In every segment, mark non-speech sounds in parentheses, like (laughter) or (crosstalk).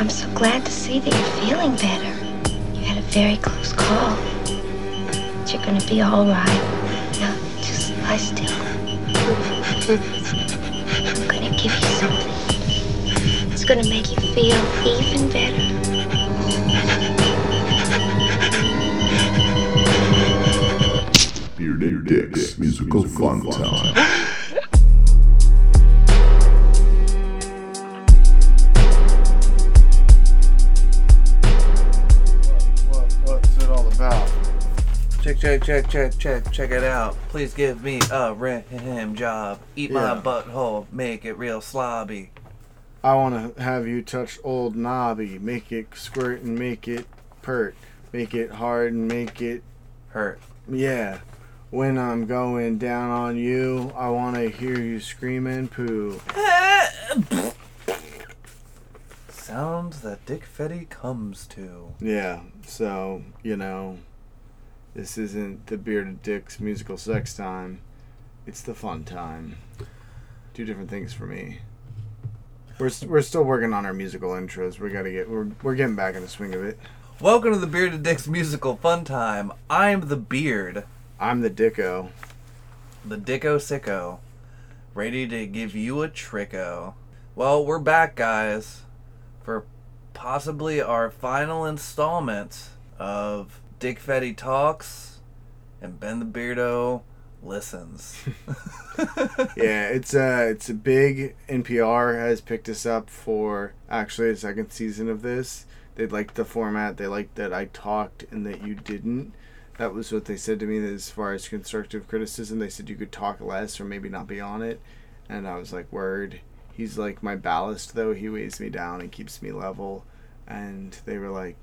I'm so glad to see that you're feeling better. You had a very close call. But you're gonna be all right. Now, just lie still. I'm gonna give you something. It's gonna make you feel even better. Bearded Dicks Musical Fun Time. (laughs) Check, check, check, check, check, it out. Please give me a rim job. Eat my Yeah. butthole, make it real slobby. I want to have you touch old knobby, make it squirt and make it pert, make it hard and make it Hurt. yeah. When I'm going down on you, I want to hear you screaming poo. Sounds that Dick Fetty comes to. Yeah, so you know, this isn't the bearded dicks musical sex time. It's the fun time. Two different things for me. We're, we're still working on our musical intros. We gotta get we're, we're getting back in the swing of it. Welcome to the Bearded Dicks musical fun time. I'm the Beard, I'm the Dicko. the Dicko Sicko, ready to give you a tricko. Well, we're back, guys, for possibly our final installment of Dick Fetty Talks and Ben the Beardo listens. (laughs) (laughs) yeah, it's a it's a big NPR has picked us up for actually a second season of this. They liked the format. They liked that I talked and that you didn't. That was what they said to me as far as constructive criticism. They said you could talk less or maybe not be on it. And I was like, word. He's like my ballast though. He weighs me down and keeps me level. And they were like,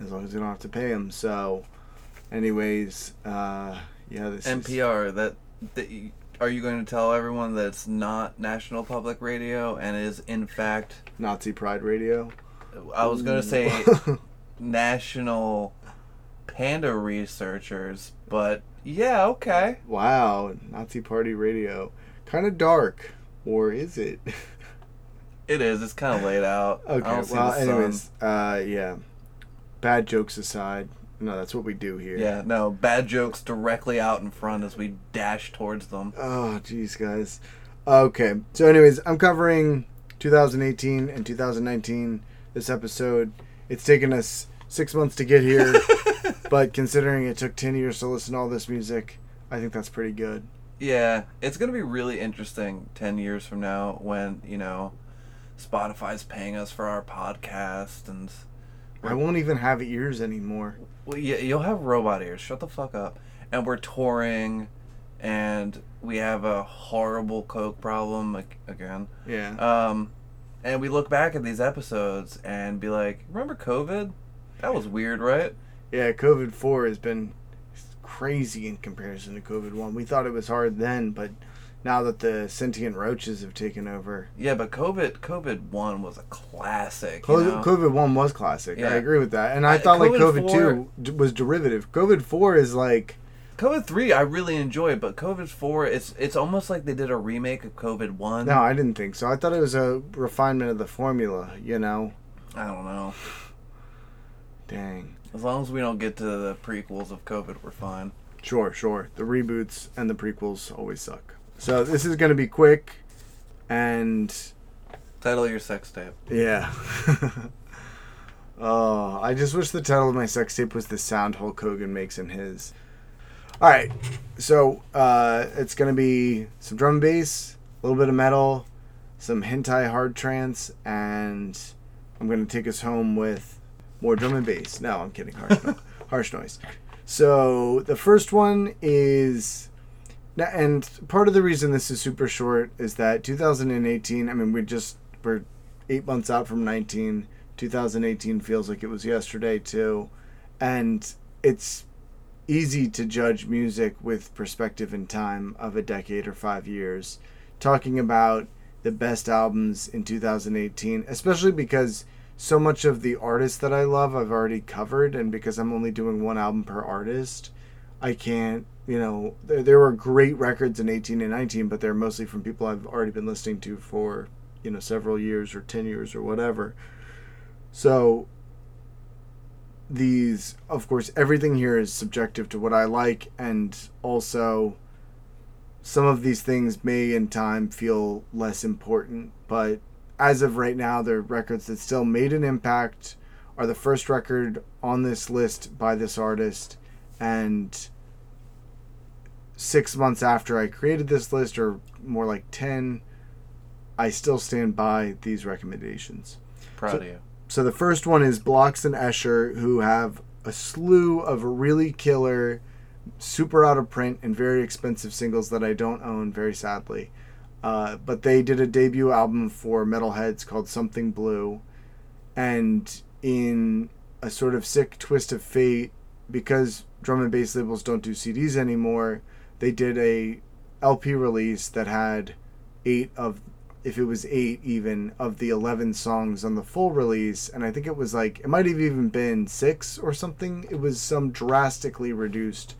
as long as you don't have to pay them. So, anyways, uh, yeah, this is NPR. That, that y- are you going to tell everyone that it's not National Public Radio and is in fact? Nazi Pride Radio. I was going to say (laughs) National Panda Researchers, but yeah, okay. Wow, Nazi Party Radio. Kind of dark. Or is it? (laughs) It is. It's kind of laid out. Okay, well, the sun. anyways, uh, yeah. Bad jokes aside. No, that's what we do here. Yeah, no bad jokes directly out in front as we dash towards them. Oh, jeez, guys. Okay, so, anyways, I'm covering 2018 and 2019 this episode. It's taken us six months to get here, (laughs) but considering it took 10 years to listen to all this music, I think that's pretty good. Yeah, it's gonna be really interesting ten years from now when you know Spotify's paying us for our podcast and I won't even have ears anymore. well, yeah, you'll have robot ears. Shut the fuck up. And we're touring, and we have a horrible coke problem ag- again. Yeah. Um, and we look back at these episodes and be like, "Remember COVID? That was weird, right?" Yeah, COVID four has been crazy in comparison to COVID one. We thought it was hard then, but now that the sentient roaches have taken over, Yeah, but COVID COVID one was a classic. COVID? COVID one was classic. Yeah. I agree with that, and I Uh, thought like COVID COVID 4 two was derivative. COVID four is like COVID three, I really enjoy, but COVID four, it's it's almost like they did a remake of COVID one. no, I didn't think so. I thought it was a refinement of the formula. You know, I don't know. dang. As long as we don't get to the prequels of COVID, we're fine. Sure, sure. The reboots and the prequels always suck. So this is going to be quick, and Title your sex tape. Yeah. (laughs) oh, I just wish the title of my sex tape was the sound Hulk Hogan makes in his. All right, so uh, it's gonna be some drum and bass, a little bit of metal, some hentai hard trance, and I'm gonna take us home with more drum and bass. No, I'm kidding. Harsh, (laughs) no- harsh noise. So the first one is and part of the reason this is super short is that 2018. I mean, we just we're eight months out from 19. 2018 feels like it was yesterday too, and it's easy to judge music with perspective and time of a decade or five years. Talking about the best albums in 2018, especially because so much of the artists that I love I've already covered, and because I'm only doing one album per artist, I can't, you know, there, there were great records in 18 and 19, but they're mostly from people I've already been listening to for, you know, several years or 10 years or whatever. So these of course everything here is subjective to what I like and also some of these things may in time feel less important, but as of right now they're records that still made an impact are the first record on this list by this artist and six months after I created this list, or more like 10, I still stand by these recommendations. Proud So- of you. So the first one is Blocks and Escher, who have a slew of really killer, super out of print, and very expensive singles that I don't own, very sadly. Uh, but they did a debut album for Metalheadz called Something Blue. And in a sort of sick twist of fate, because drum and bass labels don't do CDs anymore, they did a LP release that had eight of if it was eight even of the 11 songs on the full release and i think it was like it might have even been six or something. It was some drastically reduced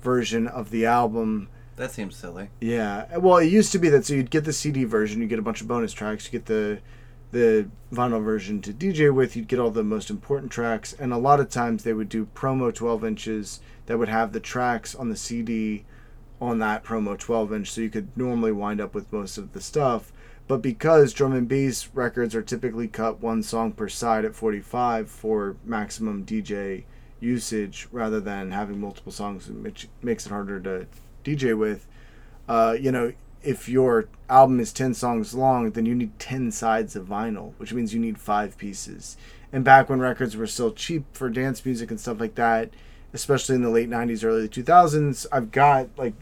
version of the album. That seems silly. yeah. Well it used to be that so you'd get the cd version you get a bunch of bonus tracks you get the the vinyl version to dj with you'd get all the most important tracks and a lot of times they would do promo 12 inches that would have the tracks on the cd on that promo 12 inch so you could normally wind up with most of the stuff. But because drum and bass records are typically cut one song per side at 45 for maximum dj usage rather than having multiple songs which makes it harder to dj with uh, you know if your album is 10 songs long then you need 10 sides of vinyl which means you need five pieces. And back when records were still cheap for dance music and stuff like that especially in the late 90s early 2000s i've got like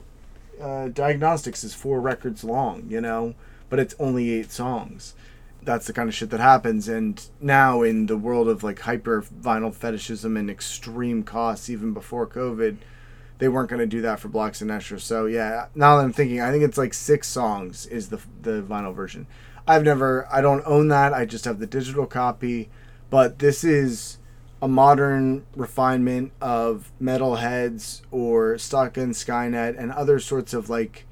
uh, diagnostics is four records long you know but it's only eight songs. That's the kind of shit that happens. And now in the world of like hyper vinyl fetishism and extreme costs even before covid they weren't going to do that for blocks and Escher. so yeah now that i'm thinking i think it's like six songs is the the vinyl version. I've never i don't own that. I just have the digital copy. But this is a modern refinement of Metalheadz or Stakka and Skynet and other sorts of like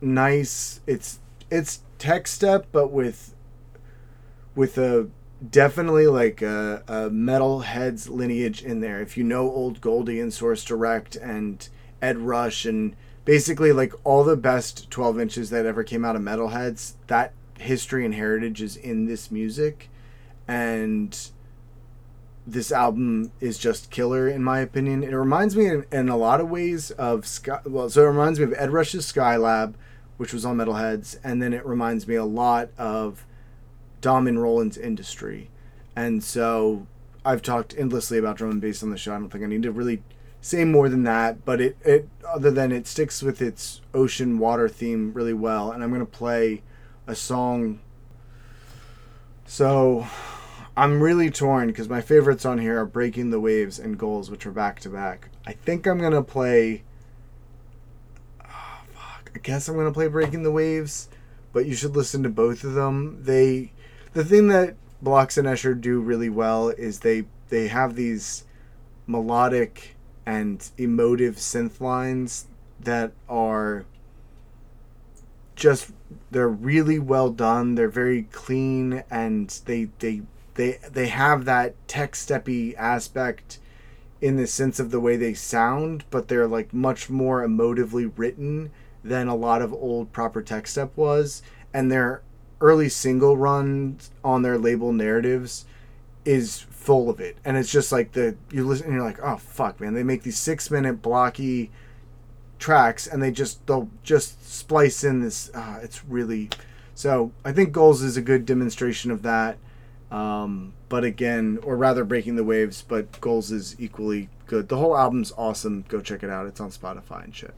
nice it's it's tech step but with with a definitely like a, a Metalheadz lineage in there. If you know old goldie and source direct and ed rush and basically like all the best 12 inches that ever came out of Metalheadz that history and heritage is in this music. And this album is just killer in my opinion. It reminds me in, in a lot of ways of Sky. Well, so it reminds me of Ed Rush's Skylab, which was on Metalheadz, and then it reminds me a lot of Dom and Roland's Industry. And so I've talked endlessly about drum and bass on the show. I don't think I need to really say more than that, but it, it other than it sticks with its ocean water theme really well. And I'm gonna play a song. So I'm really torn because my favorites on here are Breaking the Waves and Goals, which are back to back. I think I'm gonna play. Oh, fuck. I guess I'm gonna play Breaking the Waves, but you should listen to both of them. They, the thing that Blocks and Escher do really well is they they have these melodic and emotive synth lines that are just they're really well done. They're very clean and they they they they have that tech steppy aspect in the sense of the way they sound, but they're like much more emotively written than a lot of old proper tech step was. And their early single runs on their label narratives is full of it. And it's just like the you listen and you're like, oh fuck man, they make these six minute blocky tracks and they just they'll just splice in this uh, it's really so i think goals is a good demonstration of that um, but again or rather breaking the waves but goals is equally good. The whole album's awesome. Go check it out. It's on spotify and shit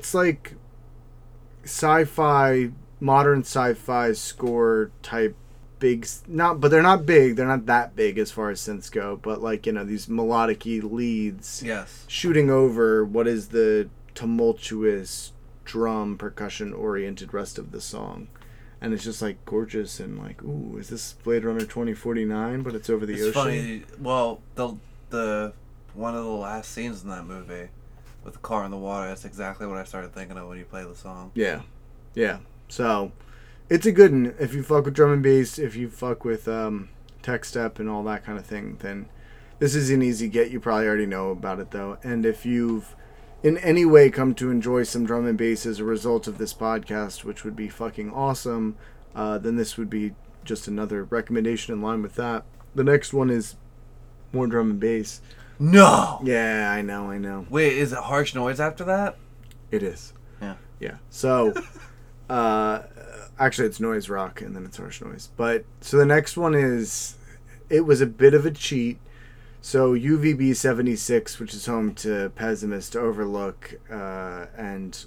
It's like sci-fi, modern sci-fi score type big. Not, but they're not big. They're not that big as far as synths go. But like you know these melodic leads Yes. shooting over what is the tumultuous drum percussion oriented rest of the song. And it's just like gorgeous and like, ooh, is this Blade Runner twenty forty nine? But it's over the It's ocean. funny. Well, the the one of the last scenes in that movie with the car in the water. That's exactly what I started thinking of when you play the song. Yeah, yeah. So it's a good one. If you fuck with drum and bass, if you fuck with um, tech step and all that kind of thing, then this is an easy get. You probably already know about it though. And if you've in any way come to enjoy some drum and bass as a result of this podcast, which would be fucking awesome, uh, then this would be just another recommendation in line with that. The next one is more drum and bass. No. Yeah, I know, I know. Wait, is it harsh noise after that? It is. Yeah. Yeah. So, (laughs) uh, actually, it's noise rock, and then it's harsh noise. But so the next one is, it was a bit of a cheat. So UVB seventy six, which is home to Pessimist, Overlook, uh, and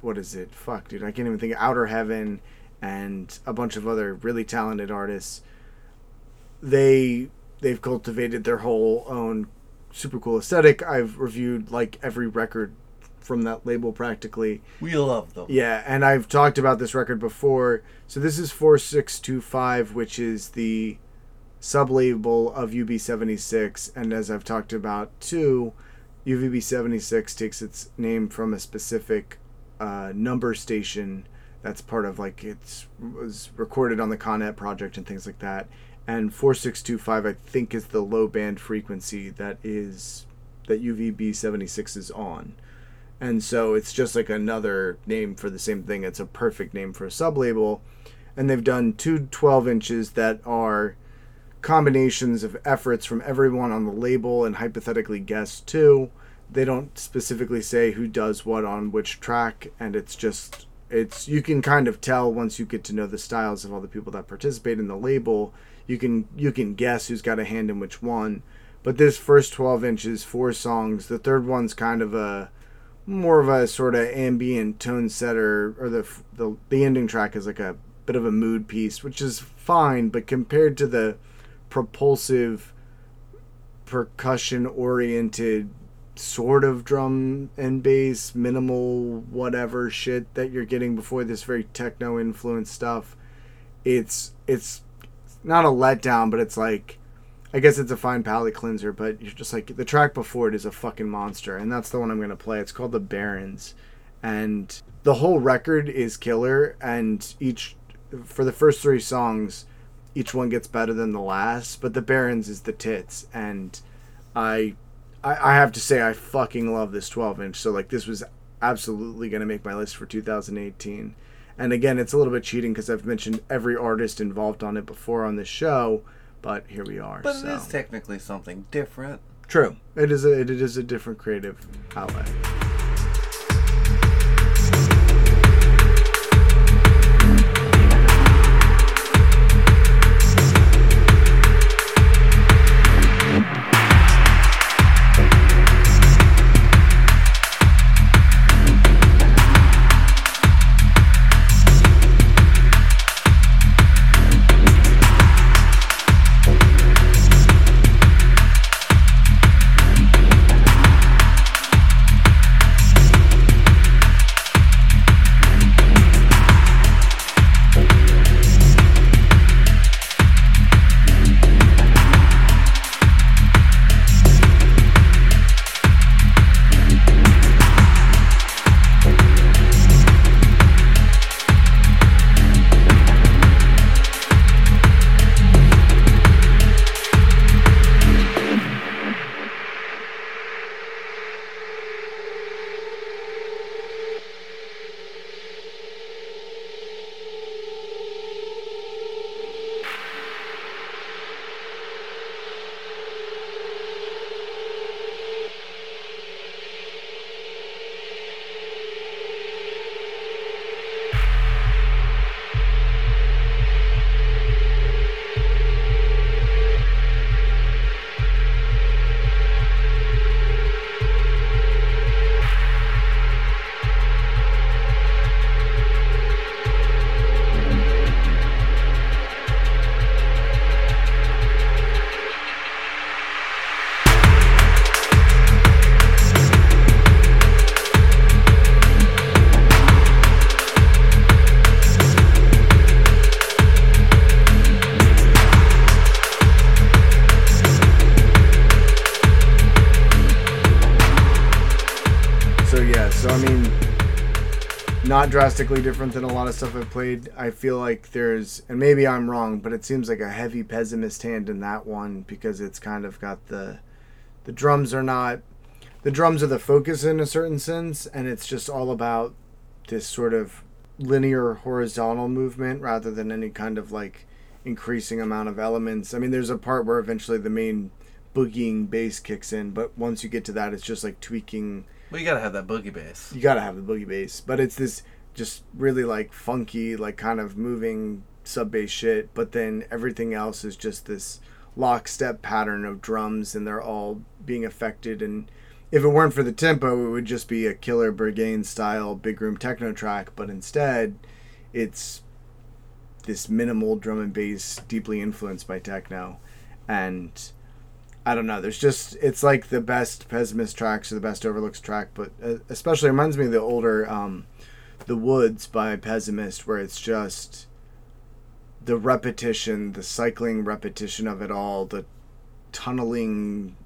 what is it? Fuck, dude, I can't even think. Outer Heaven, and a bunch of other really talented artists. They they've cultivated their whole own super cool aesthetic. I've reviewed like every record from that label practically. We love them. Yeah, and I've talked about this record before. So this is 4625, which is the sub label of UVB76. And as I've talked about too, UVB76 takes its name from a specific uh, number station that's part of like it's was recorded on the Conet project and things like that. And 4625 I think is the low band frequency that is that UVB76 is on. And so it's just like another name for the same thing. It's a perfect name for a sub label. And they've done two 12 inches that are combinations of efforts from everyone on the label and hypothetically guests too. They don't specifically say who does what on which track, and it's just it's you can kind of tell once you get to know the styles of all the people that participate in the label. You can you can guess who's got a hand in which one. But this first 12 inches, four songs. The third one's kind of a more of a sort of ambient tone setter, or the the the ending track is like a bit of a mood piece, which is fine. But compared to the propulsive, percussion oriented sort of drum and bass, minimal whatever shit that you're getting before this very techno influenced stuff, it's it's not a letdown, but it's like I guess it's a fine palate cleanser, but you're just like the track before it is a fucking monster, and that's the one I'm gonna play. It's called The Barons, and the whole record is killer, and each for the first three songs, each one gets better than the last, but The Barons is the tits, and I I, I have to say I fucking love this 12 inch. So like this was absolutely gonna make my list for 2018. And again, it's a little bit cheating because I've mentioned every artist involved on it before on this show, but here we are. But so. it is technically something different. True. It is a it is a different creative outlet. Drastically different than a lot of stuff I've played. I feel like there's, and maybe I'm wrong, but it seems like a heavy pessimist hand in that one because it's kind of got the, the drums are not, the drums are the focus in a certain sense, and it's just all about this sort of linear horizontal movement rather than any kind of like increasing amount of elements. I mean, there's a part where eventually the main boogieing bass kicks in, but once you get to that, it's just like tweaking Well, you gotta have that boogie bass. you gotta have the boogie bass, but it's this just really like funky, like kind of moving sub bass shit. But then everything else is just this lockstep pattern of drums, and they're all being affected. And if it weren't for the tempo, it would just be a killer Berghain style big room techno track. But instead, it's this minimal drum and bass, deeply influenced by techno, and I don't know. There's just it's like the best pessimist tracks or the best overlooks track, but uh, especially reminds me of the older um, the Woods by Pessimist, where it's just the repetition, the cycling repetition of it all, the tunneling,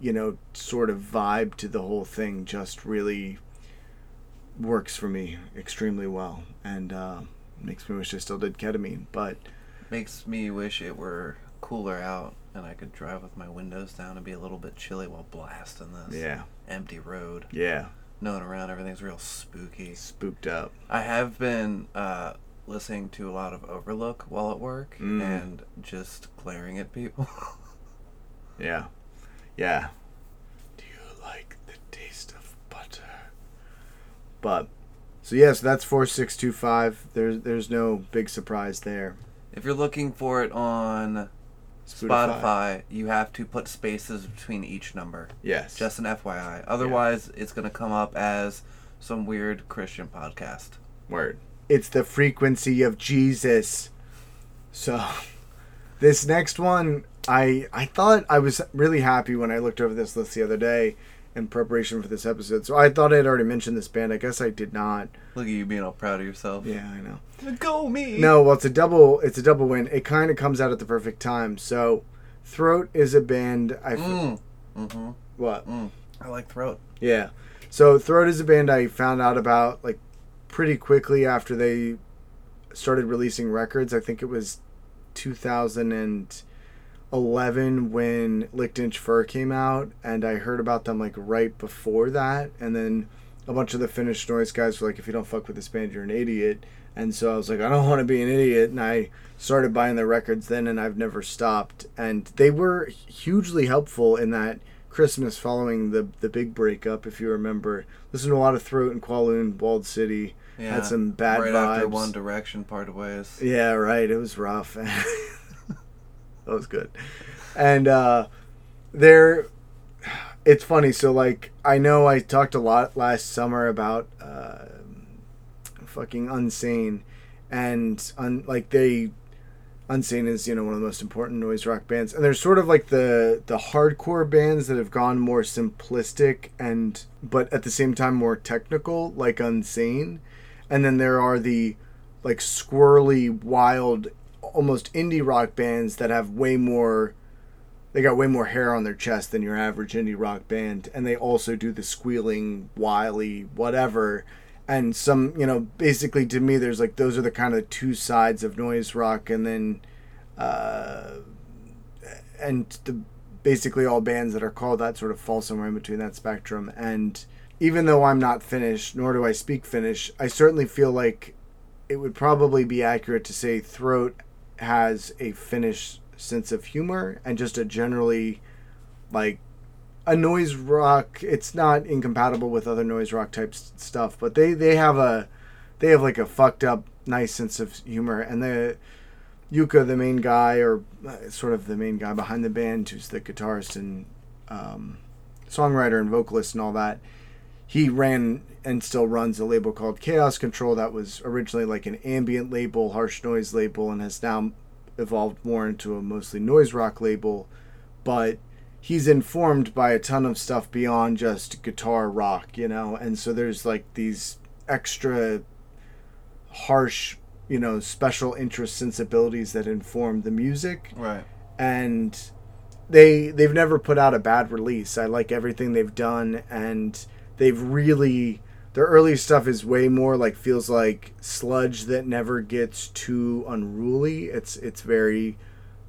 you know, sort of vibe to the whole thing just really works for me extremely well, and uh, makes me wish I still did ketamine, but. Makes me wish it were cooler out and I could drive with my windows down and be a little bit chilly while blasting this Yeah, empty road. yeah, No one around, everything's real spooky. spooked up. I have been uh, listening to a lot of Overlook while at work Mm. and just glaring at people. (laughs) Yeah. Yeah. Do you like the taste of butter? But so yes, that's four six two five. There's there's no big surprise there. if you're looking for it on Spotify, you have to put spaces between each number. Yes. Just an FYI. Otherwise, it's going to come up as some weird Christian podcast. word. It's the frequency of Jesus. So (laughs) this next one I I thought I was really happy when I looked over this list the other day in preparation for this episode. So I thought I had already mentioned this band. I guess I did not. Look at you being all proud of yourself. Yeah, I know. Go me! No, well, it's a double. It's a double win. It kind of comes out at the perfect time. So, Throat is a band. I f- Mm. Mm-hmm. what? Mm. I like throat. Yeah. So Throat is a band I found out about like pretty quickly after they started releasing records. I think it was 2011 when Licked Inch Fur came out, and I heard about them like right before that, and then a bunch of the Finnish noise guys were like, "If you don't fuck with this band, you're an idiot." And so I was like, I don't want to be an idiot, and I started buying their records then, and I've never stopped. And they were hugely helpful in that Christmas following the the big breakup, if you remember. Listened to a lot of Throat and Kowloon, Walled City. Yeah. Had some bad right vibes. after One Direction parted ways. Yeah, right. It was rough. (laughs) that was good. And uh there it's funny, so like I know I talked a lot last summer about uh fucking Unsane and un, like they Unsane is, you know, one of the most important noise rock bands. And they're sort of like the the hardcore bands that have gone more simplistic and but at the same time more technical, like Unsane. And then there are the like squirrely, wild, almost indie rock bands that have way more they got way more hair on their chest than your average indie rock band and they also do the squealing wily whatever. And some you know basically to me there's like those are the kind of two sides of noise rock and then uh and the basically all bands that are called that sort of fall somewhere in between that spectrum. And even though I'm not Finnish nor do I speak Finnish I certainly feel like it would probably be accurate to say Throat has a Finnish sense of humor and just a generally like a noise rock. It's not incompatible with other noise rock type stuff but they they have a they have like a fucked up nice sense of humor. And the Jukka the main guy or uh, sort of the main guy behind the band who's the guitarist and um, songwriter and vocalist and all that he ran and still runs a label called Kaos Kontrol that was originally like an ambient label, harsh noise label, and has now evolved more into a mostly noise rock label. But he's informed by a ton of stuff beyond just guitar rock, you know, and so there's like these extra harsh, you know, special interest sensibilities that inform the music Right. and they they've never put out a bad release. I like everything they've done and they've really their early stuff is way more like feels like sludge that never gets too unruly. It's it's very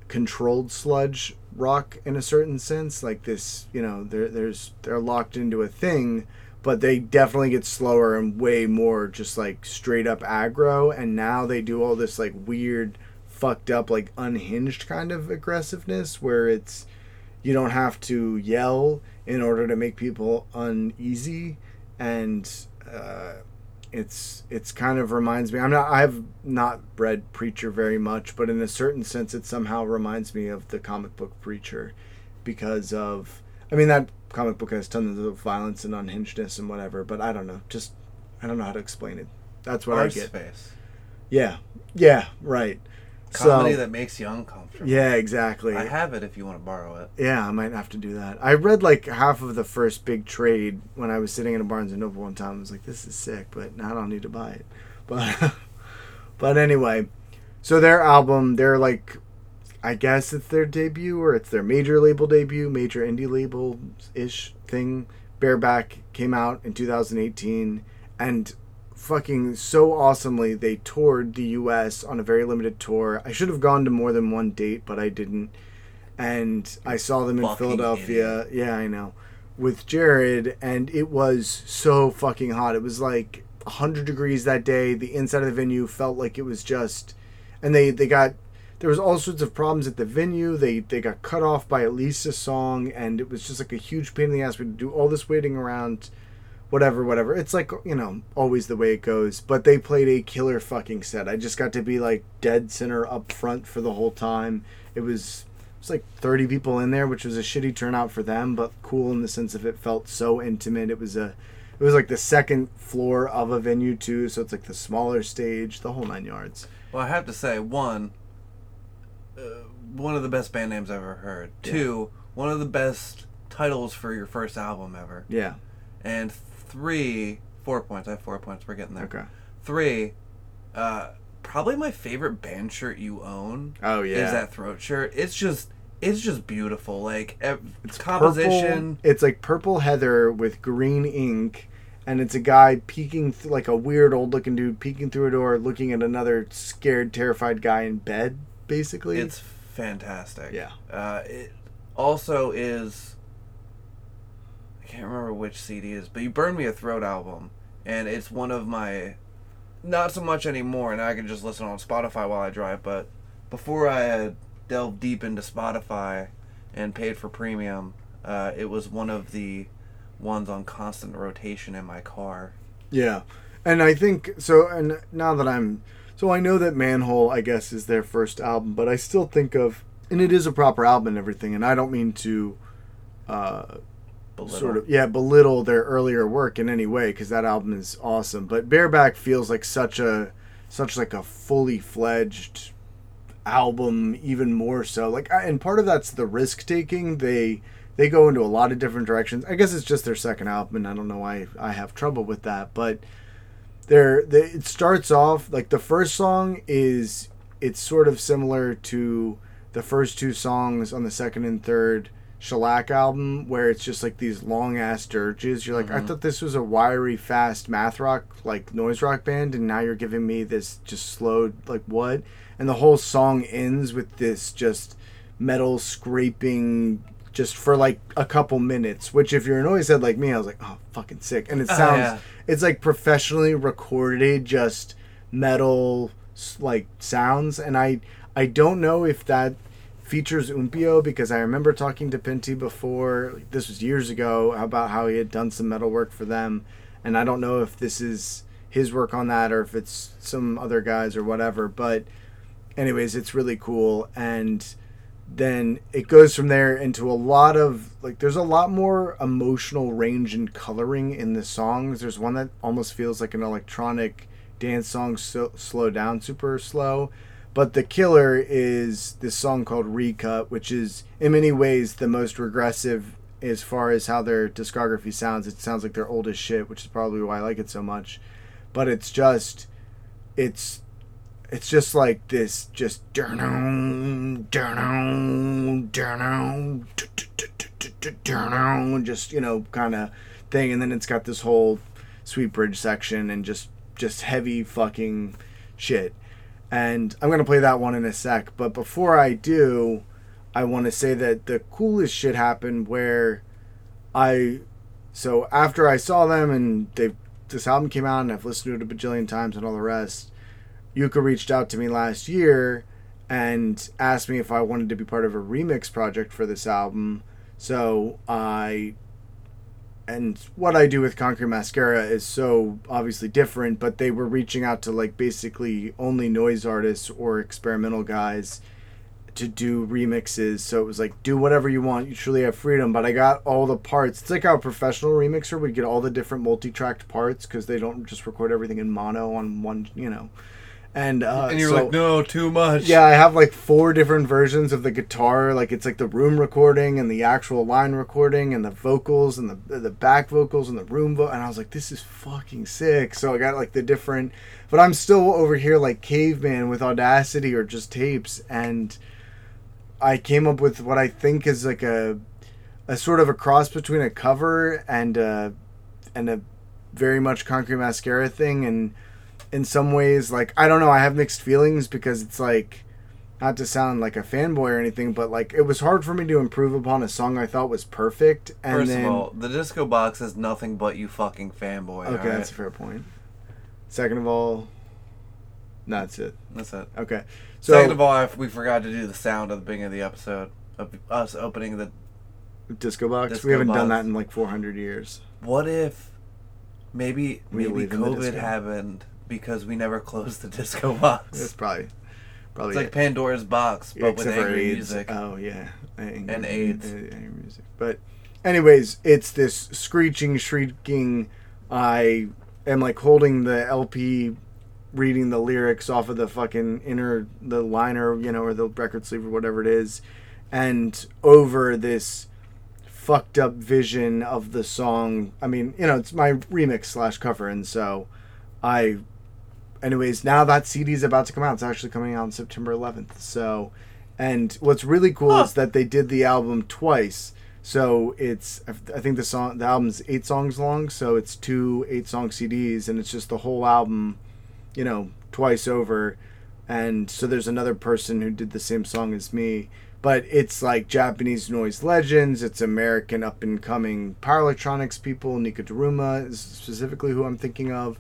controlled sludge rock in a certain sense. Like this, you know, there there's they're locked into a thing, but they definitely get slower and way more just like straight up aggro. And now they do all this like weird, fucked up, like unhinged kind of aggressiveness where it's you don't have to yell in order to make people uneasy and uh, it's it's kind of reminds me i'm not i've not read preacher very much but in a certain sense it somehow reminds me of the comic book preacher because of i mean that comic book has tons of violence and unhingedness and whatever but i don't know just i don't know how to explain it. That's what Art i get. space. yeah yeah right Comedy so that makes you uncomfortable. yeah exactly I have it if you want to borrow it. Yeah, I might have to do that. I read like half of the first big trade when I was sitting in a Barnes and Noble one time. I was like, "This is sick," but now I don't need to buy it. But, (laughs) but anyway, so their album, they're like, I guess it's their debut or it's their major label debut, major indie label ish thing. Bareback came out in 2018, and fucking so awesomely they toured the US on a very limited tour. I should have gone to more than one date, but I didn't. And I saw them in Fucking Philadelphia. Yeah, I know. With Jared and it was so fucking hot. It was like 100 degrees that day. The inside of the venue felt like it was just and they they got there was all sorts of problems at the venue. They they got cut off by at least a song and it was just like a huge pain in the ass. We had to do all this waiting around whatever, whatever. It's like you know, always the way it goes. But they played a killer fucking set. I just got to be like dead center up front for the whole time. It was it was like thirty people in there, which was a shitty turnout for them, but cool in the sense of it felt so intimate. It was a it was like the second floor of a venue too, so it's like the smaller stage, the whole nine yards. Well, I have to say, one, uh, one of the best band names I've ever heard. Yeah. Two, one of the best titles for your first album ever. Yeah. And three, four points. I have four points. We're getting there. Okay. Three, uh, probably my favorite band shirt you own Oh yeah. is that throat shirt. It's just, it's just beautiful. Like It's composition. Purple, it's like purple heather with green ink, and it's a guy peeking th- like a weird old looking dude peeking through a door, looking at another scared, terrified guy in bed. Basically, It's fantastic. Yeah. Uh, it also is. I can't remember which CD is, but you burned me a throat album, and it's one of my, not so much anymore. and I can just listen on Spotify while I drive. But before I had delved deep into Spotify and paid for premium, uh, it was one of the ones on constant rotation in my car. yeah. And I think so. And now that I'm so, I know that Manhole, I guess, is their first album, but I still think of, and it is a proper album and everything. And I don't mean to. Uh, Belittle. sort of yeah belittle their earlier work in any way because that album is awesome. But bareback feels like such a such like a fully fledged album even more so. Like and part of that's the risk taking. They they go into a lot of different directions. I guess it's just their second album and i don't know why i have trouble with that but there they, it starts off like the first song is it's sort of similar to the first two songs on the second and third shellac album where it's just like these long ass dirges. You're like i mm-hmm. thought this was a wiry fast math rock like noise rock band and now you're giving me this just slowed like what? And the whole song ends with this just metal scraping just for like a couple minutes which if you're a noise head like me i was like oh fucking sick. And it Oh, sounds yeah. it's like professionally recorded just metal like sounds. And i i don't know if that features umpio because i remember talking to Pentti before this was years ago about how he had done some metal work for them. And i don't know if this is his work on that or if it's some other guys or whatever but anyways it's really cool. And then it goes from there into a lot of like there's a lot more emotional range and coloring in the songs. There's one that almost feels like an electronic dance song so, slow down super slow but the killer is this song called recut which is in many ways the most regressive as far as how their discography sounds. It sounds like their oldest shit which is probably why i like it so much. But it's just it's it's just like this just just you know kind of thing. And then it's got this whole sweet bridge section and just just heavy fucking shit. And I'm gonna play that one in a sec. But before I do, I want to say that the coolest shit happened where I so after I saw them and they this album came out and I've listened to it a bajillion times and all the rest, Jukka reached out to me last year and asked me if I wanted to be part of a remix project for this album. So I and what I do with Concrete Mascara is so obviously different, but they were reaching out to like basically only noise artists or experimental guys to do remixes. So it was like, do whatever you want. You truly have freedom. But I got all the parts. It's like how a professional remixer would get all the different multi-tracked parts because they don't just record everything in mono on one, you know. And uh, And you're so- like, no, too much. yeah, I have like four different versions of the guitar. Like it's like the room recording and the actual line recording and the vocals and the the back vocals and the room vo- and I was like, this is fucking sick. So I got like the different, but I'm still over here like caveman with Audacity or just tapes, and I came up with what I think is like a a sort of a cross between a cover and a and a very much concrete mascara thing and in some ways like i don't know i have mixed feelings because it's like not to sound like a fanboy or anything but like it was hard for me to improve upon a song i thought was perfect and First then of all, the disco box is nothing but you fucking fanboy. okay alright? that's a fair point second of all no, that's it That's it. okay so Second of all, I, we forgot to do the sound at the beginning of the episode of us opening the. disco box Disco we haven't done that in like 400 years What if maybe We maybe COVID happened because we never (laughs) closed the disco (laughs) box. it's probably probably It's like it. Pandora's box, but with Except for angry AIDS. music. Oh yeah, angry, And AIDS. uh, angry music. But, anyways, it's this screeching, shrieking. I am like holding the LP, reading the lyrics off of the fucking inner the liner, you know, or the record sleeve or whatever it is, and over this fucked up vision of the song. I mean, you know, it's my remix slash cover, and so I anyways, now that CD is about to come out. It's actually coming out on September 11th. So, and what's really cool Huh. is that they did the album twice. So it's I think the song the album's eight songs long. So it's two eight song CDs, and it's just the whole album, you know, twice over. And so there's another person who did the same song as me. But it's like Japanese noise legends. It's American up and coming power electronics people. Nika Daruma is specifically who I'm thinking of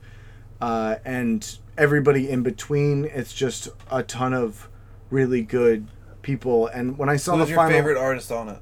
uh, and everybody in between. It's just a ton of really good people. And when I saw Who's the your final, favorite artist on it?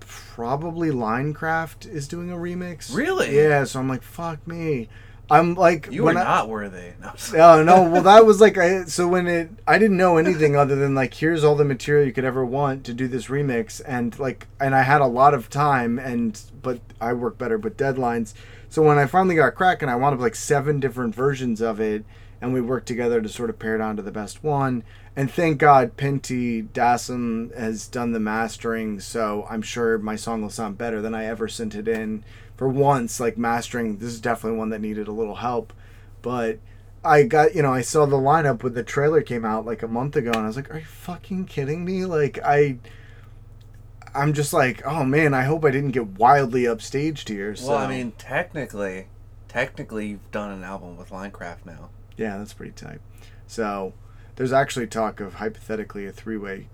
probably Linecraft is doing a remix. Really? Yeah. So I'm like, fuck me. I'm like, You are I- not worthy. No, (laughs) Oh no! Well, that was like I. So when it, I didn't know anything other than like, here's all the material you could ever want to do this remix, and like, and I had a lot of time, and but I work better with deadlines. So when I finally got cracking, I wound up like seven different versions of it, and we worked together to sort of pare it down to the best one. And thank God, Pentti Dassum has done the mastering, so I'm sure my song will sound better than I ever sent it in. For once, like mastering, this is definitely one that needed a little help, but I got, you know, I saw the lineup when the trailer came out like a month ago, and I was like, "Are you fucking kidding me?" Like, I, I'm just like, "Oh man, I hope I didn't get wildly upstaged here." So, Well, I mean, technically, technically, you've done an album with Linecraft now. yeah, that's pretty tight. So, there's actually talk of hypothetically a three-way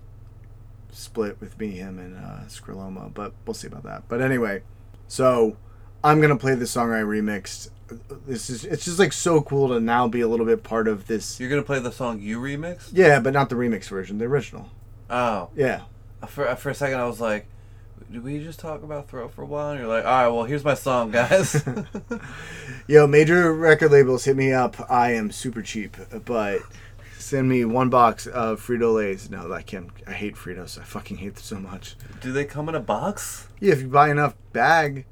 split with me, him, and uh, Skrilloma, but we'll see about that. But anyway, so I'm gonna play the song I remixed. This is it's just like so cool to now be a little bit part of this. You're gonna play the song you remixed? Yeah, but not the remix version, the original. Oh, Yeah. For uh, for a second I was like, did we just talk about Throat for a while? And you're like, all right, well, here's my song, guys. (laughs) Yo, major record labels hit me up. I am super cheap, but send me one box of Frito Lay's. No, I can't. I hate Fritos. I fucking hate them so much. Do they come in a box? Yeah, if you buy enough bag.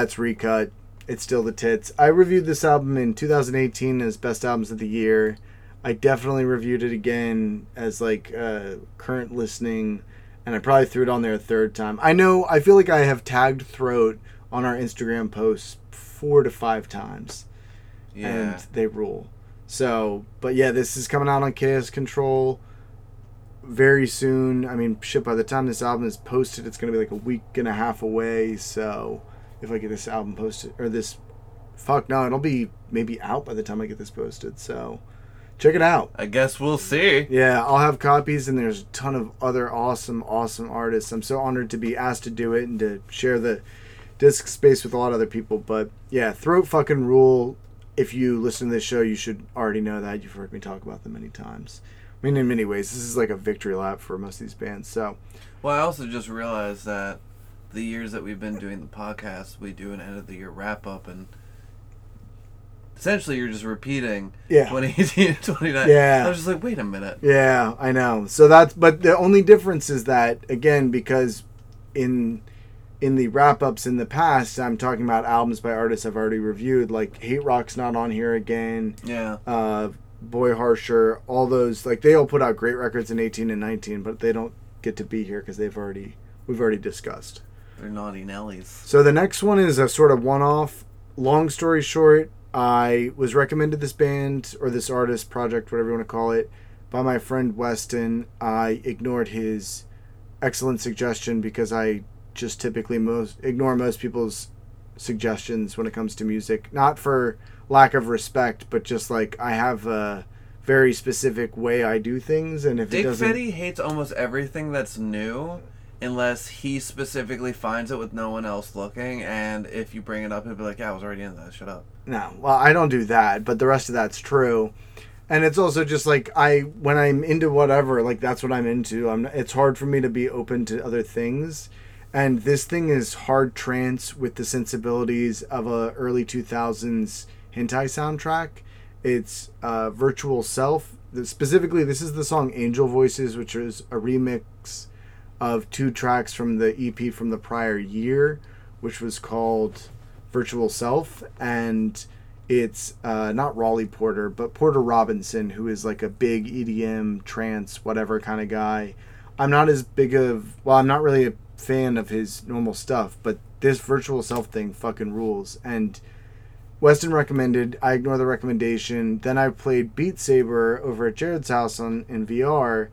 That's recut. It's still the tits. I reviewed this album in 2018 as best albums of the year. I definitely reviewed it again as like uh, current listening, and I probably threw it on there a third time. I know. I feel like I have tagged Throat on our Instagram posts four to five times, Yeah. and they rule. So, but yeah, this is coming out on Kaos Kontrol very soon. I mean, shit, by the time this album is posted, it's going to be like a week and a half away. So, if I get this album posted, or this, fuck, no, it'll be maybe out by the time I get this posted. So, check it out. I guess we'll see. Yeah, I'll have copies, and there's a ton of other awesome, awesome artists. I'm so honored to be asked to do it and to share the disc space with a lot of other people. But yeah, Throat fucking rule. If you listen to this show, you should already know that. You've heard me talk about them many times. I mean, in many ways, this is like a victory lap for most of these bands. So, Well, I also just realized that the years that we've been doing the podcast, we do an end of the year wrap up, and essentially you're just repeating Yeah. 2018 and 2019. Yeah. I was just like, wait a minute. Yeah, I know. So that's but the only difference is that again because in in the wrap ups in the past, I'm talking about albums by artists I've already reviewed. Like Hate Rock's not on here again. Yeah. Uh, Boy Harsher, all those like they all put out great records in 18 and 19, but they don't get to be here because they've already we've already discussed. They're naughty Nellies. So the next one is a sort of one off. Long story short, I was recommended this band or this artist project, whatever you want to call it, by my friend Weston. I ignored his excellent suggestion because I just typically most ignore most people's suggestions when it comes to music. Not for lack of respect, but just like I have a very specific way I do things, and if it Dick doesn't, Fetty hates almost everything that's new unless he specifically finds it with no one else looking, and if you bring it up, he'll be like, yeah, I was already in that. Shut up. No, well, I don't do that, but the rest of that's true. And it's also just like I when I'm into whatever, like that's what I'm into. I'm it's hard for me to be open to other things. And this thing is hard trance with the sensibilities of a early 2000s hentai soundtrack. It's uh, Virtual Self. Specifically, this is the song Angel Voices, which is a remix of two tracks from the EP from the prior year, which was called Virtual Self. And it's uh, not Raleigh Porter, but Porter Robinson, who is like a big EDM, trance, whatever kind of guy. I'm not as big of, well, I'm not really a fan of his normal stuff, but this Virtual Self thing fucking rules. And Weston recommended. I ignore the recommendation. Then I played Beat Saber over at Jared's house on in VR,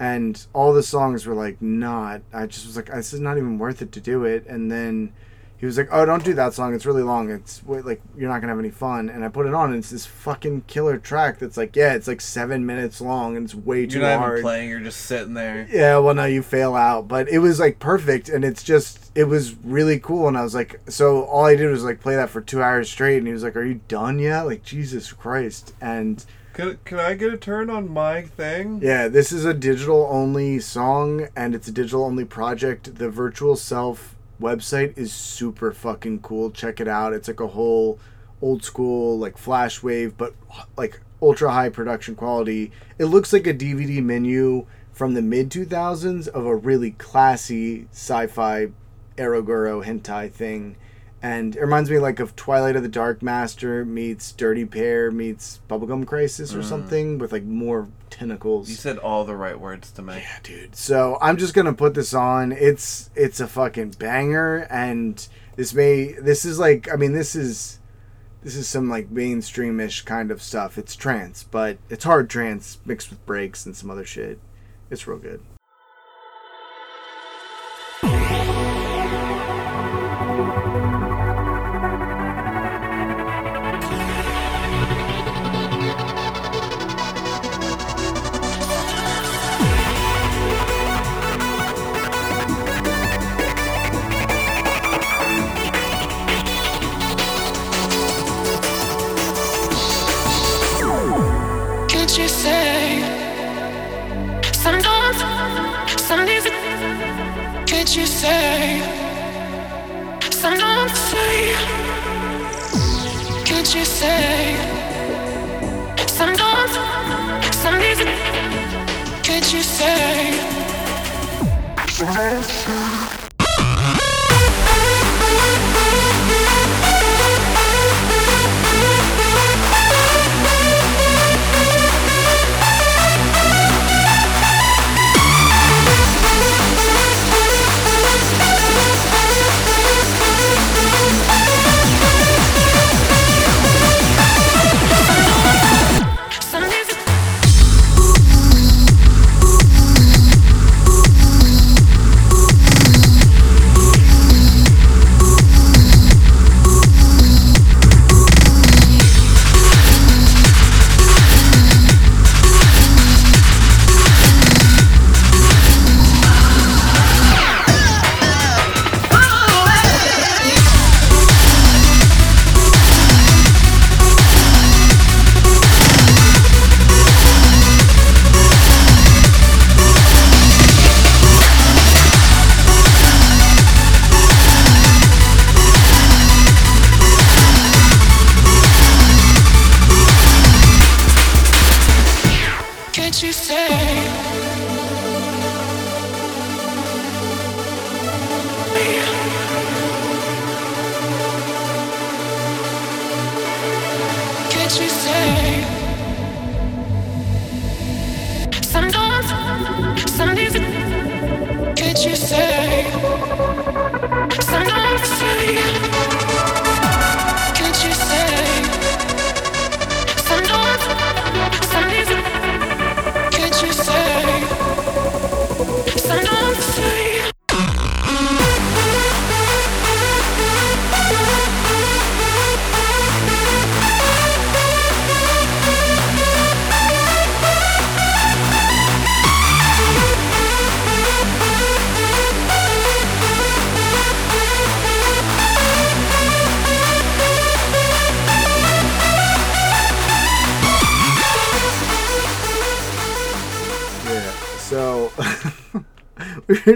and all the songs were like not. I just was like, this is not even worth it to do it. And then he was like, oh, don't do that song. It's really long. It's like you're not gonna have any fun. And I put it on, and it's this fucking killer track that's like, yeah, it's like seven minutes long, and it's way too You're not hard. even playing, you're just sitting there. Yeah, well, no, you fail out, but it was like perfect, and it's just it was really cool. And I was like, so all I did was like play that for two hours straight, and he was like, "Are you done yet?" Like Jesus Christ! And Can, can I get a turn on my thing? yeah, this is a digital only song, and it's a digital only project. The Virtual Self website is super fucking cool. Check it out. It's like a whole old school like flash wave, but like ultra high production quality. It looks like a DVD menu from the mid 2000s of a really classy sci-fi eroguro hentai thing. And it reminds me like of Twilight of the Dark Master meets Dirty Pair meets Bubblegum Crisis or mm. something with like more tentacles. You said all the right words to me. Yeah, dude. So I'm just gonna put this on. It's it's a fucking banger, and this may this is like I mean this is this is some like mainstreamish kind of stuff. It's trance, but it's hard trance mixed with breaks and some other shit. It's real good. Could you say sometimes, some days? Could you say?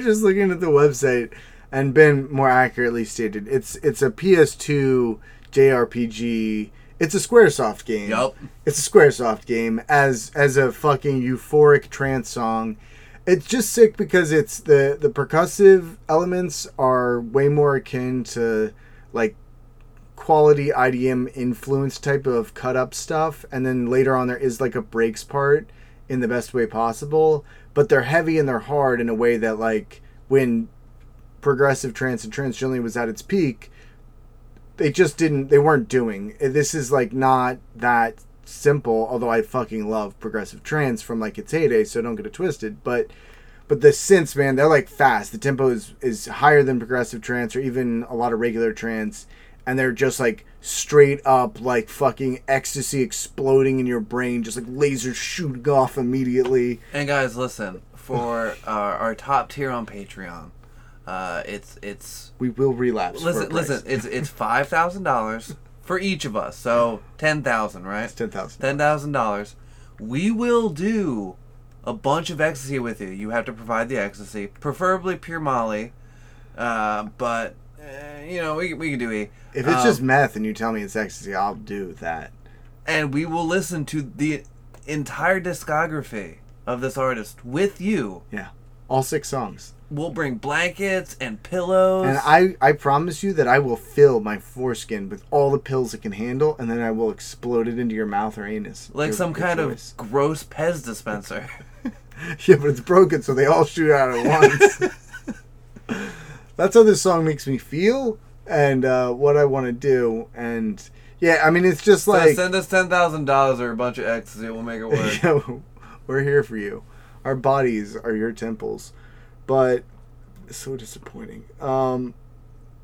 Just looking at the website, and Ben more accurately stated it's it's a PS2 JRPG. It's a SquareSoft game. Yep. It's a SquareSoft game as as a fucking euphoric trance song. It's just sick because it's the the percussive elements are way more akin to like quality IDM influence type of cut up stuff, and then later on there is like a breaks part in the best way possible, but they're heavy and they're hard in a way that like when progressive trance and trance generally was at its peak, they just didn't they weren't doing. This is like not that simple, although I fucking love progressive trance from like its heyday, so don't get it twisted, but but the synths, man, they're like fast. The tempo is is higher than progressive trance or even a lot of regular trance, and they're just like straight up like fucking ecstasy exploding in your brain, just like lasers shooting off immediately. And guys, listen for (laughs) our, our top tier on Patreon. Uh, it's it's We will relapse. listen listen. It's it's five thousand dollars for each of us. So ten thousand, right? It's ten thousand. ten thousand dollars. We will do a bunch of ecstasy with you. You have to provide the ecstasy, preferably pure Molly. Uh, but uh, you know we we can do E. If it's Um, just meth and you tell me it's ecstasy, I'll do that. and we will listen to the entire discography of this artist with you. Yeah, all six songs. We'll bring blankets and pillows. And I, I promise you that I will fill my foreskin with all the pills it can handle, and then I will explode it into your mouth or anus. like Your- some your kind choice. of gross Pez dispenser. (laughs) Yeah, but it's broken, so they all shoot out at (laughs) once. That's how this song makes me feel, and uh, what I want to do. And yeah, I mean, it's just so like send us ten thousand dollars or a bunch of ecstasy. We'll make it work. (laughs) Yeah, we're here for you. Our bodies are your temples. But it's so disappointing. Um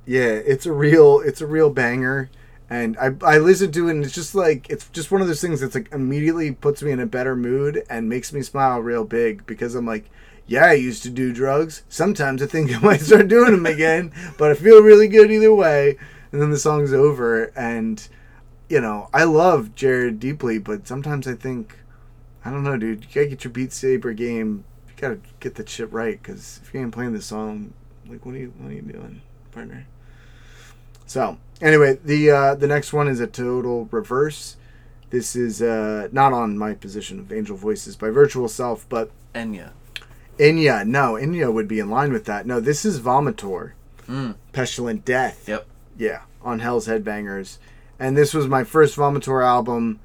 yeah, it's a real it's a real banger. And I, I listen to it and it's just like it's just one of those things that's like immediately puts me in a better mood and makes me smile real big because I'm like, yeah, I used to do drugs. Sometimes I think (laughs) I might start doing them again, but I feel really good either way. And then the song's over and you know, I love Jared deeply, but sometimes I think I don't know, dude. You gotta get your Beat Saber game. You gotta get that shit right, because if you ain't playing this song, like, what are you, what are you doing, partner? So, anyway, the uh, the next one is a total reverse. This is uh, not on my position of Angel Voices by Virtual Self, but Enya. Inya. No, Inya would be in line with that. No, this is Vomitor. Mm. Pestilent Death. Yep. Yeah, on Hell's Headbangers. And this was my first Vomitor album.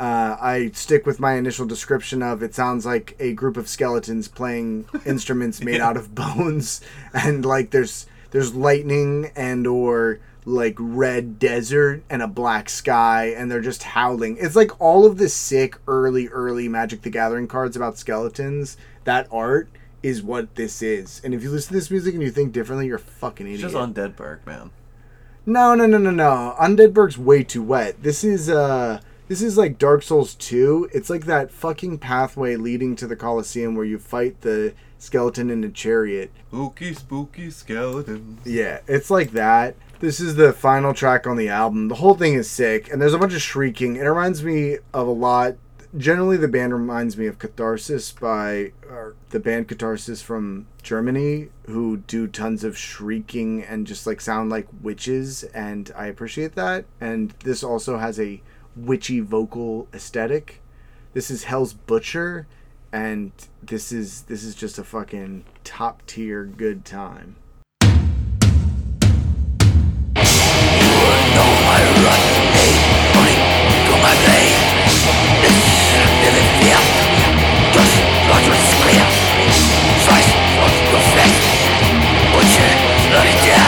Uh, I stick with my initial description of it sounds like a group of skeletons playing (laughs) instruments made out of bones and like there's there's lightning and or like red desert and a black sky and they're just howling. It's like all of the sick early early Magic the Gathering cards about skeletons. That art is what this is. And if you listen to this music and you think differently, you're a fucking It's idiot. just Undead Burg, man. No, no, no, no, no. Undead Burg's way too wet. This is uh this is like Dark Souls 2. It's like that fucking pathway leading to the Colosseum where you fight the skeleton in a chariot. Spooky, spooky skeletons. Yeah, it's like that. This is the final track on the album. The whole thing is sick, and there's a bunch of shrieking. It reminds me of a lot. Generally, the band reminds me of Catharsis by the band Catharsis from Germany, who do tons of shrieking and just like sound like witches, and I appreciate that. And this also has a witchy vocal aesthetic. This is Hell's Butcher, and this is this is just a fucking top tier good time. Just like living fear Does not your scream from your face But you let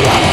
Love.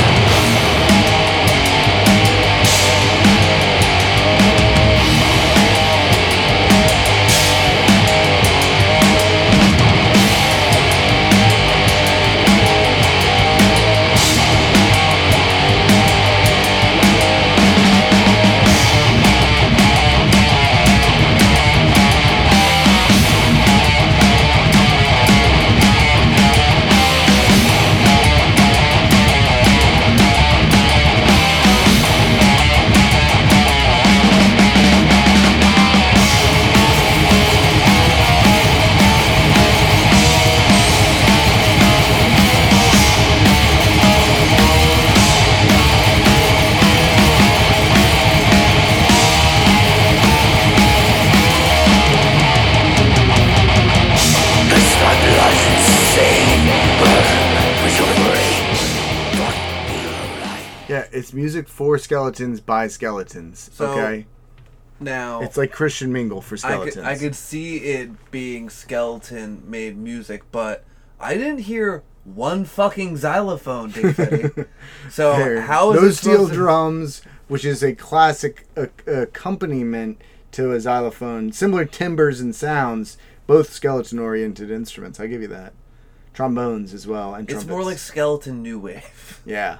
Music for skeletons by skeletons. So, okay, Now, it's like Christian Mingle for I skeletons. could, I could see it being skeleton made music, but I didn't hear one fucking xylophone, Fetty. (laughs) so There. how is no it steel to- drums, which is a classic accompaniment to a xylophone, similar timbres and sounds, both skeleton-oriented instruments. I give you that. Trombones as well, and It's more like skeleton new wave. Yeah.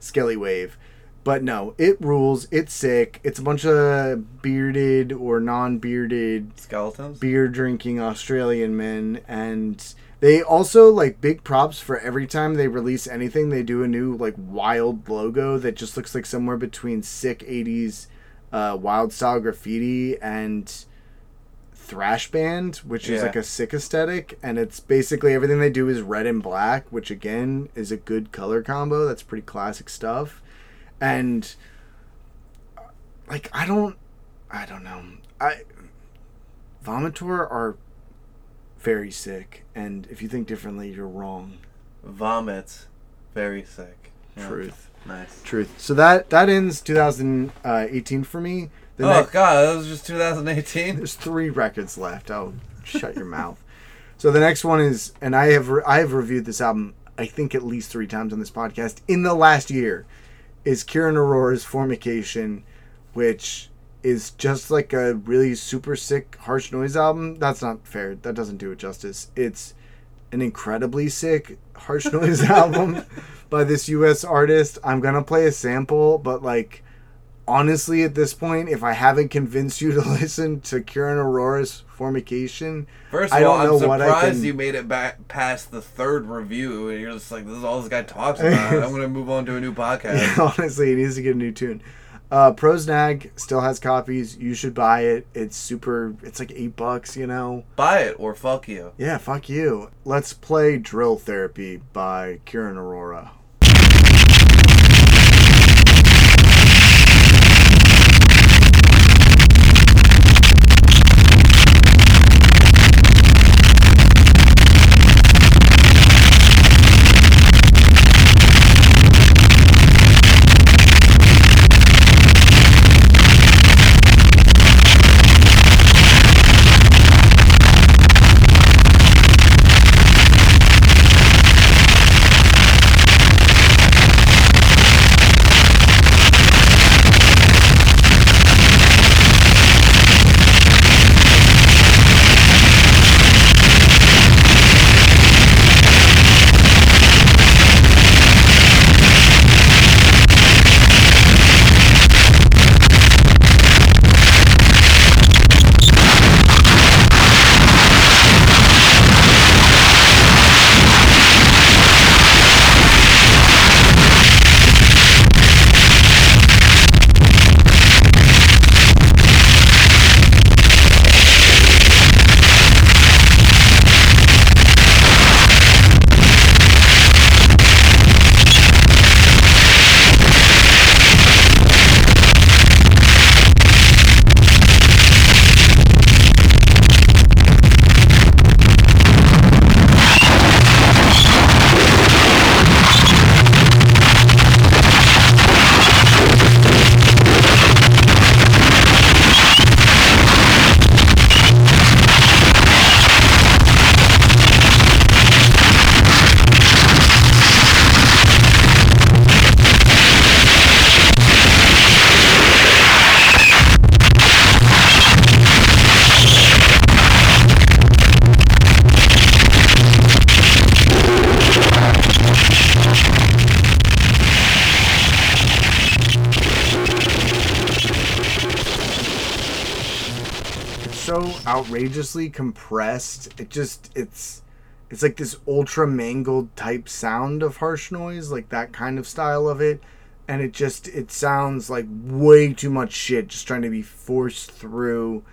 Skelly Wave. But no, it rules. It's sick. It's a bunch of bearded or non bearded, Skeletons. beer drinking Australian men. And they also, like, big props for every time they release anything, they do a new, like, wild logo that just looks like somewhere between sick 80s uh, wild style graffiti and thrash band, which is like a sick aesthetic, and it's basically everything they do is red and black, which again is a good color combo. That's pretty classic stuff, and like I don't, I don't know, I Vomitor are very sick, and if you think differently, you're wrong. Vomit. Very sick. Yeah. Truth, Nice. truth. So that that ends 2018 for me. The oh next- god, that was just 2018. There's three records left. Oh, shut your mouth. So the next one is, and I have re- I have reviewed this album I think at least three times on this podcast in the last year, is Kiran Arora's Formication, which is just like a really super sick harsh noise album. That's not fair. That doesn't do it justice. It's an incredibly sick harsh noise (laughs) album by this U.S. artist. I'm gonna play a sample, but like honestly, at this point, if I haven't convinced you to (laughs) listen to Kiran Arora's Formication, First I of all, don't I'm know what I surprised can- you made it back past the third review, and you're just like, "This is all this guy talks about." (laughs) I'm gonna move on to a new podcast. (laughs) honestly, it needs to get a new tune. Uh, Prosnag still has copies. You should buy it. It's super. It's like eight bucks. You know. Buy it or fuck you. Yeah, fuck you. Let's play Drill Therapy by Kieran Aurora. Outrageously compressed. It just it's it's like this ultra mangled type sound of harsh noise, like that kind of style of it. And it just it sounds like way too much shit just trying to be forced through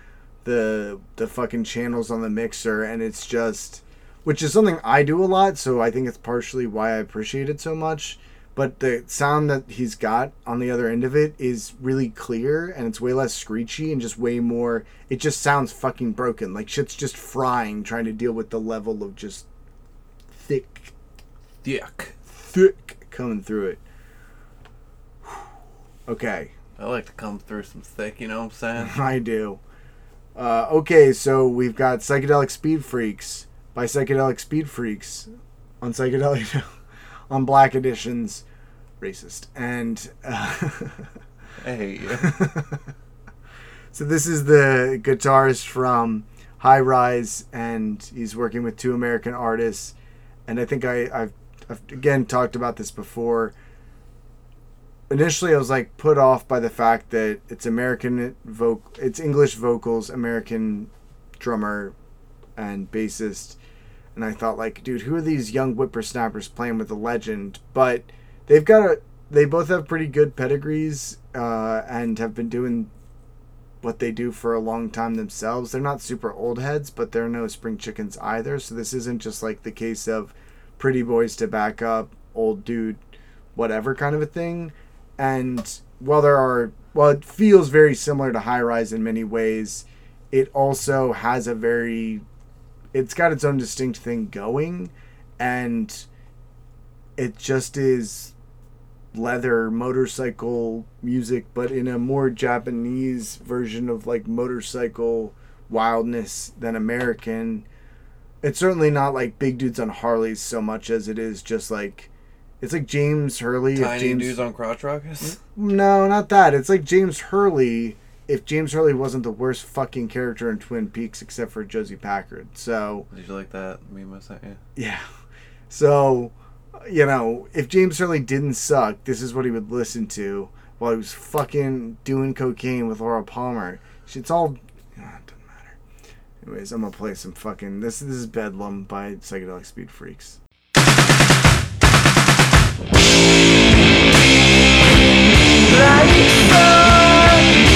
the the fucking channels on the mixer and it's just which is something I do a lot, so I think it's partially why I appreciate it so much. But the sound that he's got on the other end of it is really clear and it's way less screechy and just way more. It just sounds fucking broken. Like shit's just frying trying to deal with the level of just thick, Yuck. thick coming through it. (sighs) Okay, I like to come through some thick, you know what I'm saying? (laughs) I do. Uh, okay, so we've got Psychedelic Speed Freaks by Psychedelic Speed Freaks on Psychedelic (laughs) on Black Editions. Racist. And uh, (laughs) I hate you. (laughs) so this is the guitarist from High Rise, and he's working with two American artists. And I think I, I've, I've again talked about this before. Initially, I was like put off by the fact that it's American voc, it's English vocals, American drummer, and bassist, and I thought like, dude, who are these young whippersnappers playing with a legend? But they've got a, they both have pretty good pedigrees, uh, and have been doing what they do for a long time themselves. They're not super old heads, but they're no spring chickens either. So this isn't just like the case of pretty boys to back up old dude, whatever kind of a thing. And while there are, while it feels very similar to High Rise in many ways, it also has a very, it's got its own distinct thing going, and it just is leather motorcycle music, but in a more Japanese version of like motorcycle wildness than American. It's certainly not like big dudes on Harleys so much as it is just like it's like James Hurley. Tiny James, dudes on crotch rockets? No, not that. It's like James Hurley if James Hurley wasn't the worst fucking character in Twin Peaks except for Josie Packard. So Did you like that meme I sent you? yeah. So, you know, if James Hurley didn't suck, this is what he would listen to while he was fucking doing cocaine with Laura Palmer. It's all. you know, it doesn't matter. Anyways, I'm gonna play some fucking. This, this is Bedlam by Psychedelic Speed Freaks. Yeah,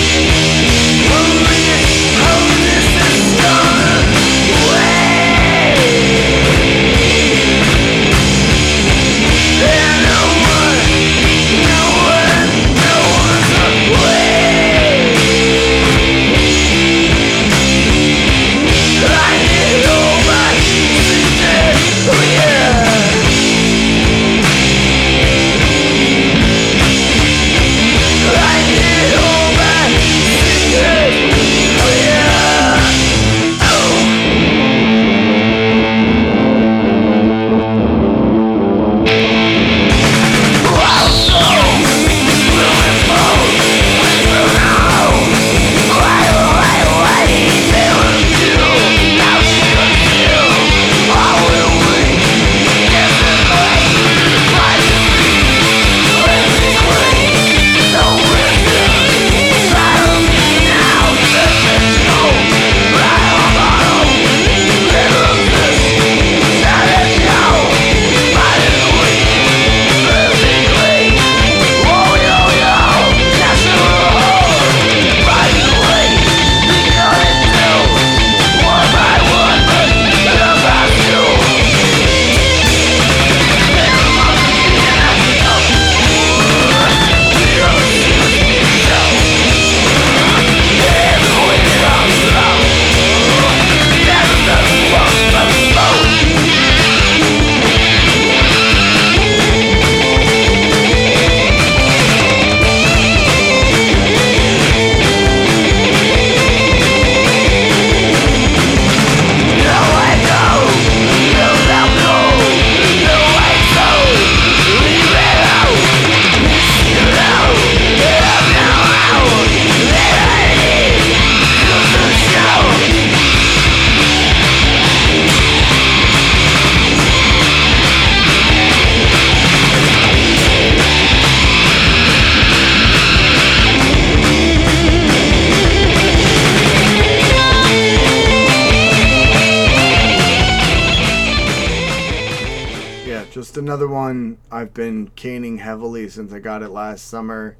since I got it last summer,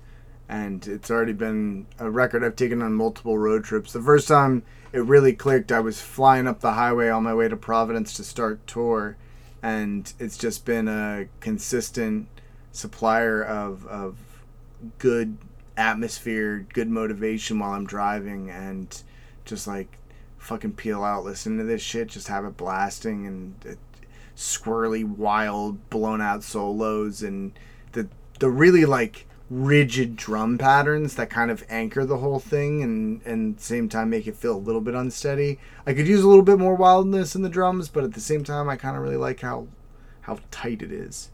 and it's already been a record I've taken on multiple road trips. The first time it really clicked, I was flying up the highway on my way to Providence to start tour, and it's just been a consistent supplier of of good atmosphere, good motivation while I'm driving, and just like fucking peel out, listen to this shit, just have it blasting, and it, squirrely, wild, blown out solos, and the really like rigid drum patterns that kind of anchor the whole thing and and same time make it feel a little bit unsteady. I could use a little bit more wildness in the drums, but at the same time I kind of really like how how tight it is.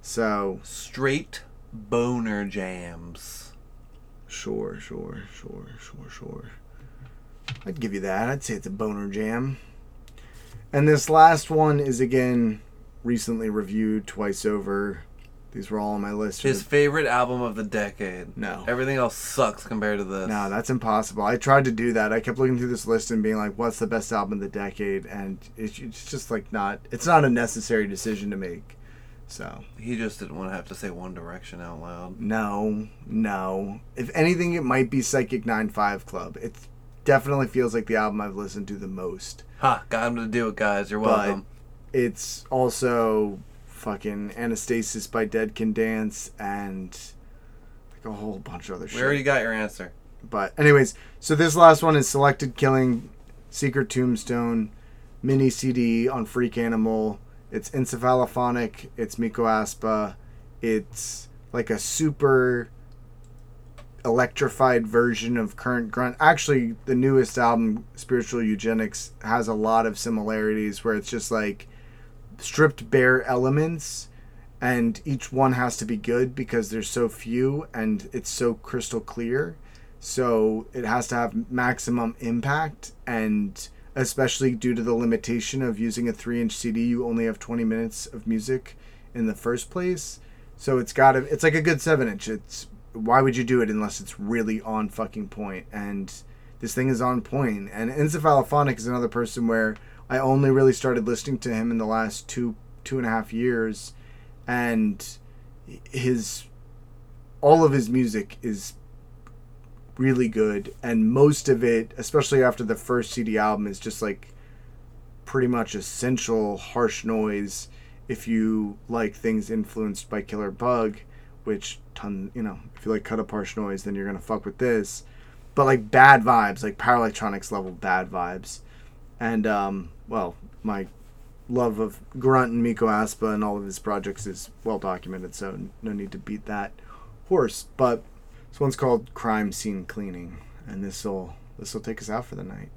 So, Straight boner jams. sure, sure, sure, sure, sure. I'd give you that. I'd say it's a boner jam. And this last one is again recently reviewed twice over. These were all on my list. His the- favorite album of the decade. No. Everything else sucks compared to this. No, that's impossible. I tried to do that. I kept looking through this list and being like, "What's the best album of the decade?" And it's, it's just like not. It's not a necessary decision to make. So He just didn't want to have to say One Direction out loud. no, no. If anything, it might be Psychic Nine Five Club. It definitely feels like the album I've listened to the most. Ha! Got him to do it, guys. You're welcome. But- It's also fucking Anastasis by Dead Can Dance and like a whole bunch of other we shit. already got your answer. But anyways, so this last one is Selected Killing, Secret Tombstone, mini CD on Freak Animal. It's encephalophonic. It's Mikko Aspa. It's like a super electrified version of current grunt. Actually, the newest album, Spiritual Eugenics, has a lot of similarities where it's just like stripped bare elements and each one has to be good because there's so few and it's so crystal clear. So it has to have maximum impact and especially due to the limitation of using a 3 inch cd you only have 20 minutes of music in the first place. So it's got to it's like a good 7 inch. It's why would you do it unless it's really on fucking point? And this thing is on point. And encephalophonic is another person where i only really started listening to him in the last two two and a half years and his all of his music is really good and most of it especially after the first cd album is just like pretty much essential harsh noise if you like things influenced by killer bug which ton you know if you like cut up harsh noise then you're gonna fuck with this but like bad vibes like power electronics level bad vibes and um well my love of grunt and mikko aspa and all of his projects is well documented so no need to beat that horse. But this one's called crime scene cleaning and this will this will take us out for the night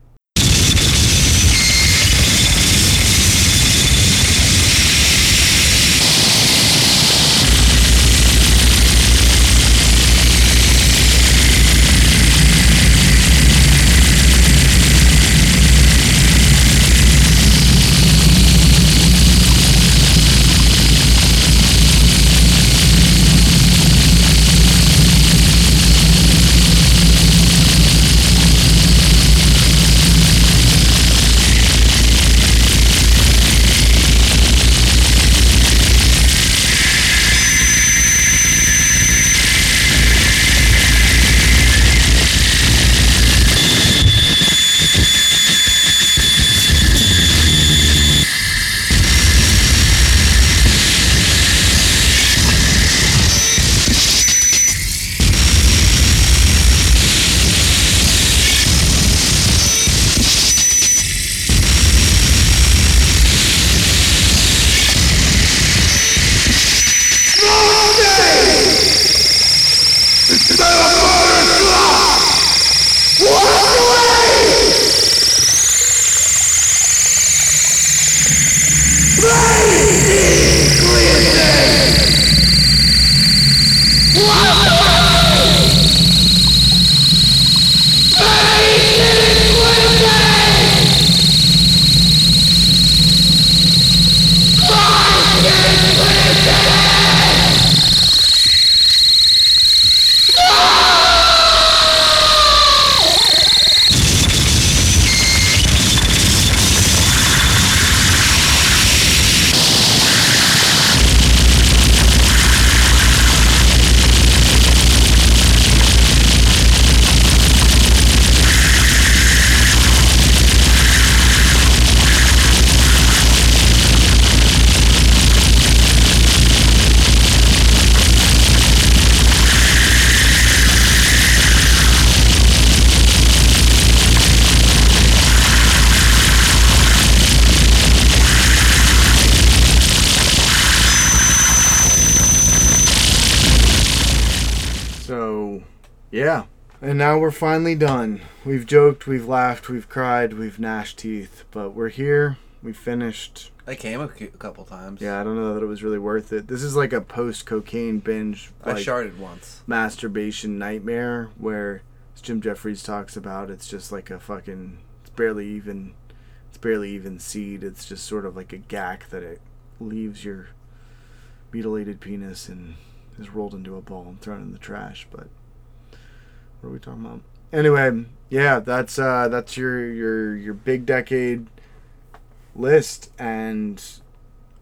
we're finally done. We've joked, we've laughed, we've cried, we've gnashed teeth, but we're here. We finished. I came a, couple times. Yeah, I don't know that it was really worth it. This is like a post cocaine binge, I like sharded once. masturbation nightmare where as Jim Jefferies talks about. It's just like a fucking. It's barely even. It's barely even seed. It's just sort of like a gack that it leaves your mutilated penis and is rolled into a ball and thrown in the trash. But what are we talking about? Anyway, yeah, that's uh, that's your your your big decade list, and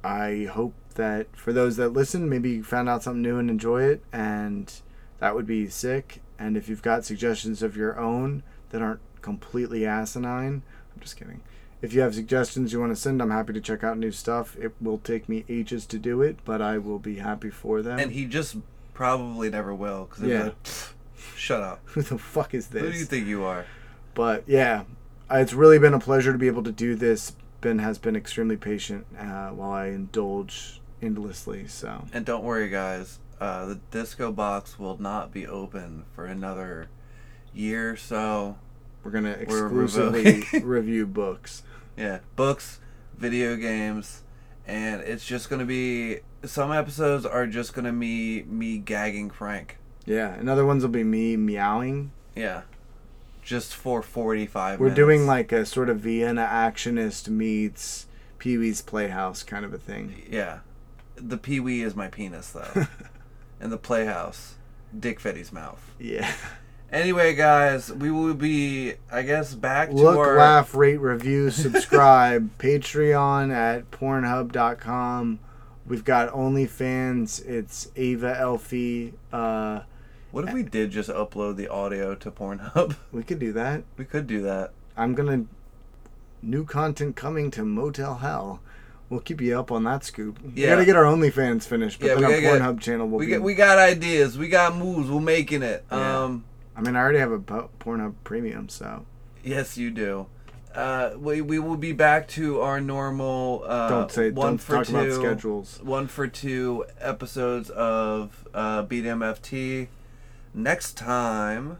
I hope that for those that listen, maybe you found out something new and enjoy it, and that would be sick. And if you've got suggestions of your own that aren't completely asinine, I'm just kidding. If you have suggestions you want to send, I'm happy to check out new stuff. It will take me ages to do it, but I will be happy for them. And he just probably never will. Cause Yeah. Like, "Pfft, shut up. (laughs) Who the fuck is this? Who do you think you are? But yeah, it's really been a pleasure to be able to do this. Ben has been extremely patient uh, while I indulge endlessly. So And don't worry, guys. Uh, the disco box will not be open for another year or so. we're gonna We're exclusively (laughs) review books. Yeah, books, video games, and it's just gonna be. Some episodes are just gonna be me gagging Frank. Yeah, and other ones will be me meowing. Yeah, just for forty-five. We're minutes. doing like a sort of Vienna actionist meets Pee Wee's Playhouse kind of a thing. Yeah, the Pee Wee is my penis though, (laughs) and the Playhouse, Dick Fetty's mouth. Yeah. Anyway, guys, we will be, I guess, back to Look, our. laugh, rate, review, subscribe. (laughs) Patreon at pornhub.com. We've got OnlyFans. It's Ava Elfie. Uh, What if we did just upload the audio to Pornhub? (laughs) we could do that. we could do that. I'm gonna new content coming to Motel Hell. We'll keep you up on that scoop. We gotta get our OnlyFans finished, but Yeah, then our get- Pornhub channel will we be. get, we got ideas. We got moves. We're making it. Yeah. Um, I mean, I already have a Pornhub Premium, so yes, you do. Uh, we, we will be back to our normal. Uh, don't say one don't for talk two, about schedules. One for two episodes of uh, BDMFT next time.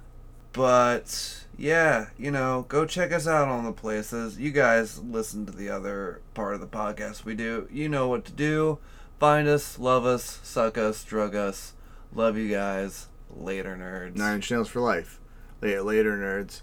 But yeah, you know, go check us out on the places. You guys listen to the other part of the podcast we do. You know what to do. Find us, love us, suck us, drug us. Love you guys. Later, nerds. Nine Inch Nails for life. Later, later nerds.